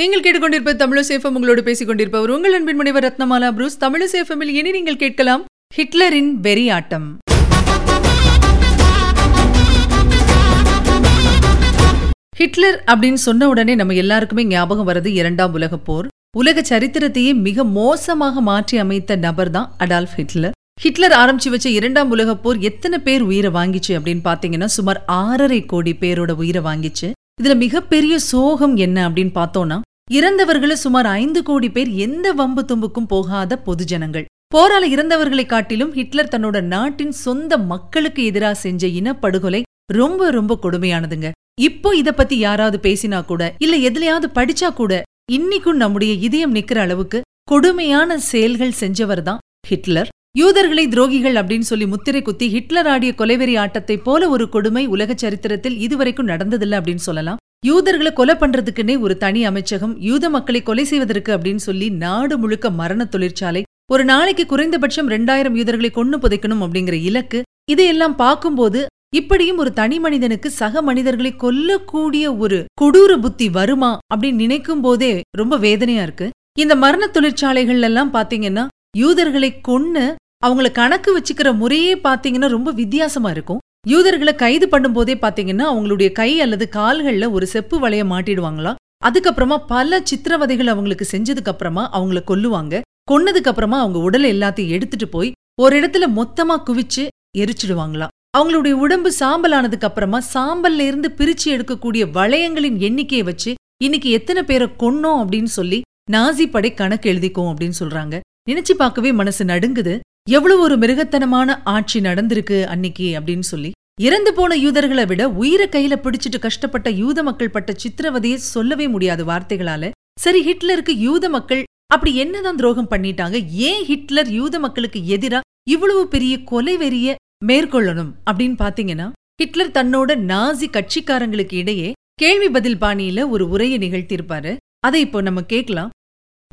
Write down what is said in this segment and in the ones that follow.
நீங்கள் கேட்டுக்கொண்டிருப்ப தமிழசேஃபம் உங்களோடு பேசிக் கொண்டிருப்பவர் உங்கள் அன்பின் முனைவர் ரத்னமாலா புரூஸ். தமிழசேஃபமில் இனி நீங்கள் கேட்கலாம் ஹிட்லரின் வெறியாட்டம் ஹிட்லர் அப்படின்னு சொன்ன உடனே நம்ம எல்லாருக்குமே ஞாபகம் வர்றது இரண்டாம் உலகப் போர். உலக சரித்திரத்தையே மிக மோசமாக மாற்றி அமைத்த நபர் தான் அடால்ஃப் ஹிட்லர். ஹிட்லர் ஆரம்பிச்சு வச்ச இரண்டாம் உலகப் போர் எத்தனை பேர் உயிரை வாங்கிச்சு அப்படின்னு பாத்தீங்கன்னா சுமார் ஆறரை கோடி பேரோட உயிரை வாங்கிச்சு. இதுல மிகப்பெரிய சோகம் என்ன அப்படின்னு பார்த்தோம்னா இறந்தவர்கள சுமார் ஐந்து கோடி பேர் எந்த வம்பு தும்புக்கும் போகாத பொதுஜனங்கள் போரால இறந்தவர்களை காட்டிலும் ஹிட்லர் தன்னோட நாட்டின் சொந்த மக்களுக்கு எதிராக செஞ்ச இனப்படுகொலை ரொம்ப ரொம்ப கொடுமையானதுங்க. இப்போ இத பத்தி யாராவது பேசினா கூட இல்ல எதுலயாவது படிச்சா கூட இன்னைக்கும் நம்முடைய இதயம் நிக்கிற அளவுக்கு கொடுமையான செயல்கள் செஞ்சவர் தான் ஹிட்லர். யூதர்களை துரோகிகள் அப்படின்னு சொல்லி முத்திரை குத்தி ஹிட்லர் ஆடிய கொலைவெறி ஆட்டத்தை போல ஒரு கொடுமை உலக சரித்திரத்தில் இதுவரைக்கும் நடந்ததில்லை அப்படின்னு சொல்லலாம். யூதர்களை கொலை பண்றதுக்குன்னே ஒரு தனி அமைச்சகம் யூத மக்களை கொலை செய்வதற்கு அப்படின்னு சொல்லி நாடு முழுக்க மரண தொழிற்சாலை ஒரு நாளைக்கு குறைந்தபட்சம் ரெண்டாயிரம் யூதர்களை கொன்னு புதைக்கணும் அப்படிங்கிற இலக்கு இதையெல்லாம் பார்க்கும்போது இப்படியும் ஒரு தனி மனிதனுக்கு சக மனிதர்களை கொல்லக்கூடிய ஒரு கொடூர புத்தி வருமா அப்படின்னு நினைக்கும் போதே ரொம்ப வேதனையா இருக்கு. இந்த மரண தொழிற்சாலைகள் எல்லாம் பாத்தீங்கன்னா யூதர்களை கொன்னு அவங்கள கணக்கு வச்சுக்கிற முறையே பாத்தீங்கன்னா ரொம்ப வித்தியாசமா இருக்கும். யூதர்களை கைது பண்ணும்போதே பாத்தீங்கன்னா அவங்களுடைய கை அல்லது கால்கள்ல ஒரு செப்பு வளைய மாட்டிடுவாங்களாம். அதுக்கப்புறமா பல சித்திரவதைகள் அவங்களுக்கு செஞ்சதுக்கு அப்புறமா அவங்கள கொல்லுவாங்க. கொன்னதுக்கு அப்புறமா அவங்க உடலை எல்லாத்தையும் எடுத்துட்டு போய் ஒரு இடத்துல மொத்தமா குவிச்சு எரிச்சிடுவாங்களாம். அவங்களுடைய உடம்பு சாம்பலானதுக்கு அப்புறமா சாம்பல்ல இருந்து பிரிச்சு எடுக்கக்கூடிய வளையங்களின் எண்ணிக்கையை வச்சு இன்னைக்கு எத்தனை பேரை கொன்னோம் அப்படின்னு சொல்லி நாசி படை கணக்கு எழுதிக்கும் அப்படின்னு சொல்றாங்க. நினைச்சு பார்க்கவே மனசு நடுங்குது. எவ்வளவு ஒரு மிருகத்தனமான ஆட்சி நடந்திருக்கு அன்னைக்கு அப்படின்னு சொல்லி. இறந்து போன யூதர்களை விட உயிரை கையில பிடிச்சிட்டு கஷ்டப்பட்ட யூத மக்கள் பட்ட சித்திரவதையை சொல்லவே முடியாது வார்த்தைகளால சரி ஹிட்லருக்கு யூத மக்கள் அப்படி என்னதான் துரோகம் பண்ணிட்டாங்க? ஏன் ஹிட்லர் யூத மக்களுக்கு எதிரா இவ்வளவு பெரிய கொலை வெறிய மேற்கொள்ளணும் அப்படின்னு பாத்தீங்கன்னா ஹிட்லர் தன்னோட நாசி கட்சிக்காரங்களுக்கு இடையே கேள்வி பதில் பாணியில ஒரு உரையை நிகழ்த்தியிருப்பாரு. அதை இப்போ நம்ம கேட்கலாம்.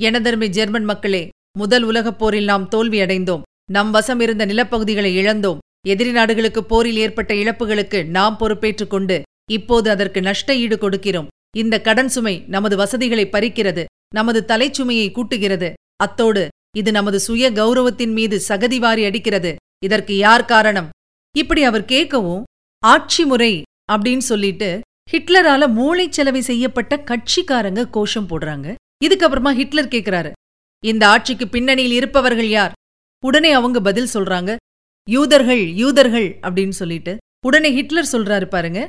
எனதருமை ஜெர்மன் மக்களே முதல் உலகப் போரில் நாம் தோல்வி அடைந்தோம் நம் வசம் இருந்த நிலப்பகுதிகளை இழந்தோம். எதிரி நாடுகளுக்கு போரில் ஏற்பட்ட இழப்புகளுக்கு நாம் பொறுப்பேற்றுக் கொண்டு இப்போது அதற்கு நஷ்ட ஈடு கொடுக்கிறோம். இந்த கடன் சுமை நமது வசதிகளை பறிக்கிறது நமது தலைச்சுமையை கூட்டுகிறது. அத்தோடு இது நமது சுய கௌரவத்தின் மீது சகதி வாரி அடிக்கிறது. இதற்கு யார் காரணம்? இப்படி அவர் கேட்கவும் ஆட்சி முறை அப்படின்னு சொல்லிட்டு ஹிட்லரால மூளை செலவை செய்யப்பட்ட கட்சிக்காரங்க கோஷம் போடுறாங்க. இதுக்கப்புறமா ஹிட்லர் கேக்குறாரு இந்த ஆட்சிக்கு பின்னணியில் இருப்பவர்கள் யார்? உடனே அவங்க பதில் சொல்றாங்க யூதர்கள் யூதர்கள் அப்படின்னு சொல்லிட்டு உடனே ஹிட்லர் சொல்றாரு பாருங்க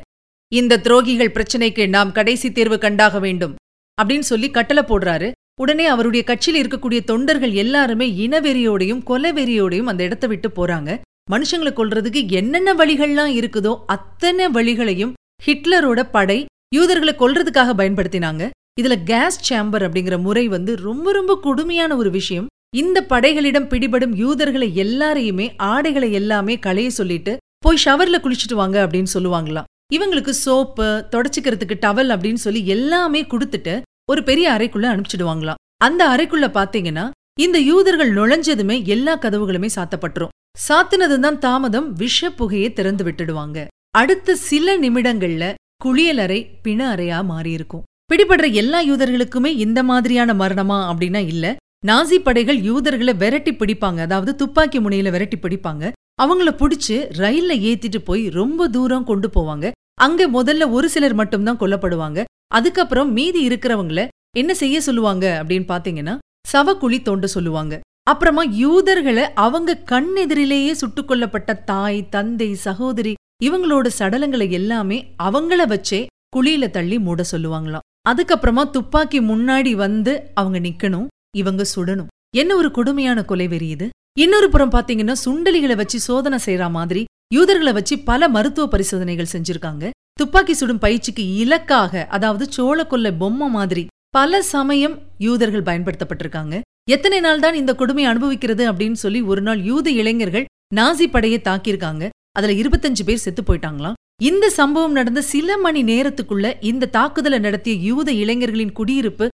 இந்த துரோகிகள் பிரச்சனைக்கு நாம் கடைசி தேர்வு கண்டாக வேண்டும் அப்படின்னு சொல்லி கட்டளை போடுறாரு. உடனே அவருடைய கட்சியில் இருக்கக்கூடிய தொண்டர்கள் எல்லாருமே இனவெறியோடையும் கொலவெறியோடையும் அந்த இடத்த விட்டு போறாங்க. மனுஷங்களை கொல்றதுக்கு என்னென்ன வழிகள்லாம் இருக்குதோ அத்தனை வழிகளையும் ஹிட்லரோட படை யூதர்களை கொல்றதுக்காக பயன்படுத்தினாங்க. இதுல கேஸ் சேம்பர் அப்படிங்கிற முறை வந்து ரொம்ப ரொம்ப கொடுமையான ஒரு விஷயம். இந்த படைகளிடம் பிடிபடும் யூதர்களை எல்லாரையுமே ஆடைகளை எல்லாமே களைய சொல்லிட்டு போய் ஷவர்ல குளிச்சுட்டு வாங்க அப்படின்னு சொல்லுவாங்களாம். இவங்களுக்கு சோப்பு தொடச்சிக்கிறதுக்கு டவல் அப்படின்னு சொல்லி எல்லாமே கொடுத்துட்டு ஒரு பெரிய அறைக்குள்ள அனுப்பிச்சிடுவாங்களாம். அந்த அறைக்குள்ள பாத்தீங்கன்னா இந்த யூதர்கள் நுழைஞ்சதுமே எல்லா கதவுகளுமே சாத்தப்பட்டுரும். சாத்தினதுதான் தாமதம் விஷ புகையை திறந்து விட்டுடுவாங்க. அடுத்த சில நிமிடங்கள்ல குளியலறை பிண அறையா மாறியிருக்கும். பிடிபடுற எல்லா யூதர்களுக்குமே இந்த மாதிரியான மரணமா அப்படின்னா இல்ல நாசி படைகள் யூதர்களை விரட்டி பிடிப்பாங்க. அதாவது துப்பாக்கி முனையில விரட்டி பிடிப்பாங்க. அவங்கள பிடிச்சு ரயில்ல ஏத்திட்டு போய் ரொம்ப தூரம் கொண்டு போவாங்க. அங்க முதல்ல ஒரு சிலர் மட்டும்தான் கொல்லப்படுவாங்க. அதுக்கப்புறம் மீதி இருக்கிறவங்கள என்ன செய்ய சொல்லுவாங்க அப்படின்னு பாத்தீங்கன்னா சவக்குழி தோண்ட சொல்லுவாங்க. அப்புறமா யூதர்களை அவங்க கண் எதிரிலேயே சுட்டுக் கொல்லப்பட்ட தாய் தந்தை சகோதரி இவங்களோட சடலங்களை எல்லாமே அவங்கள வச்சே குழியில தள்ளி மூட சொல்லுவாங்களாம். அதுக்கப்புறமா துப்பாக்கி முன்னாடி வந்து அவங்க நிக்கணும். இவங்க சுடணும். என்ன ஒரு கொடுமையான கொலை வெறி இது இன்னொரு புறம் பாத்தீங்கன்னா சுண்டலிகளை வச்சு சோதனை செய்யற மாதிரி யூதர்களை வச்சு பல மருத்துவ பரிசோதனைகள் செஞ்சிருக்காங்க. துப்பாக்கி சுடும் பயிற்சிக்கு இலக்காக அதாவது சோழ கொல்ல பொம்மை மாதிரி பல சமயம் யூதர்கள் பயன்படுத்தப்பட்டிருக்காங்க. எத்தனை நாள் தான் இந்த கொடுமையை அனுபவிக்கிறது அப்படின்னு சொல்லி ஒரு நாள் யூத இளைஞர்கள் நாசி படையை தாக்கியிருக்காங்க. அதுல இருபத்தஞ்சு பேர் செத்து போயிட்டாங்களாம். இந்த சம்பவம் நடந்த சில மணி நேரத்துக்குள்ள இந்த தாக்குதலை நடத்திய யூத இளைஞர்களின் குடியிருப்பு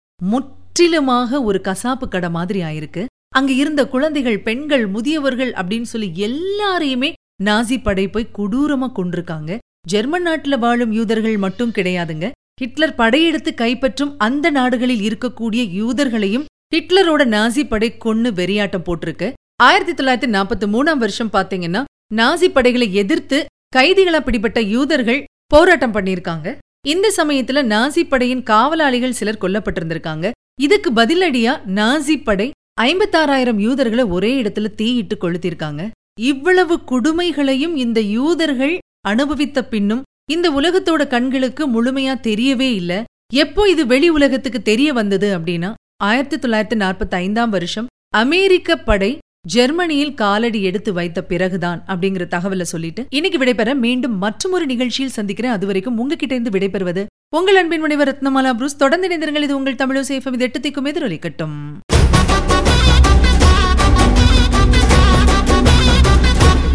முற்றிலுமாக ஒரு கசாப்பு கடை மாதிரி ஆயிருக்கு. அங்க இருந்த குழந்தைகள் பெண்கள் முதியவர்கள் அப்படின்னு சொல்லி எல்லாரையுமே நாசி படை போய் கொடூரமா கொண்டிருக்காங்க ஜெர்மன் நாட்டுல வாழும் யூதர்கள் மட்டும் கிடையாதுங்க. ஹிட்லர் படையெடுத்து கைப்பற்றும் அந்த நாடுகளில் இருக்கக்கூடிய யூதர்களையும் ஹிட்லரோட நாசி படை கொன்னு வெறியாட்டம் போட்டிருக்கு. ஆயிரத்தி தொள்ளாயிரத்தி நாற்பத்தி மூணாம் வருஷம் பாத்தீங்கன்னா நாசி படைகளை எதிர்த்து கைதிகளா பிடிபட்ட யூதர்கள் போராட்டம் பண்ணியிருக்காங்க. இந்த சமயத்துல நாசி படையின் காவலாளிகள் சிலர் கொல்லப்பட்டிருந்திருக்காங்க. இதுக்கு பதிலடியா நாசி படை ஐம்பத்தாறாயிரம் யூதர்களை ஒரே இடத்துல தீயிட்டு கொளுத்திருக்காங்க. இவ்வளவு கொடுமைகளையும் இந்த யூதர்கள் அனுபவித்த பின்னும் இந்த உலகத்தோட கண்களுக்கு முழுமையா தெரியவே இல்ல. எப்போ இது வெளி உலகத்துக்கு தெரிய வந்தது அப்படின்னா ஆயிரத்தி தொள்ளாயிரத்தி நாற்பத்தி ஐந்தாம் வருஷம் அமெரிக்க படை ஜெர்மனியில் காலடி எடுத்து வைத்த பிறகுதான் அப்படிங்கிற தகவலை சொல்லிட்டு இன்னைக்கு விடைபெற மீண்டும் மற்றொரு நிகழ்ச்சியில் சந்திக்கிறேன். அது வரைக்கும் உங்ககிட்ட இருந்து விடைபெறுவது உங்கள் அன்பின் முனைவர் ரத்னமாலா புரூஸ். தொடர்ந்து இணைந்திருங்கள். இது உங்கள் தமிழோ சேஃபம் இது எட்டு திக்கும் எதிரொலிக்கட்டும்.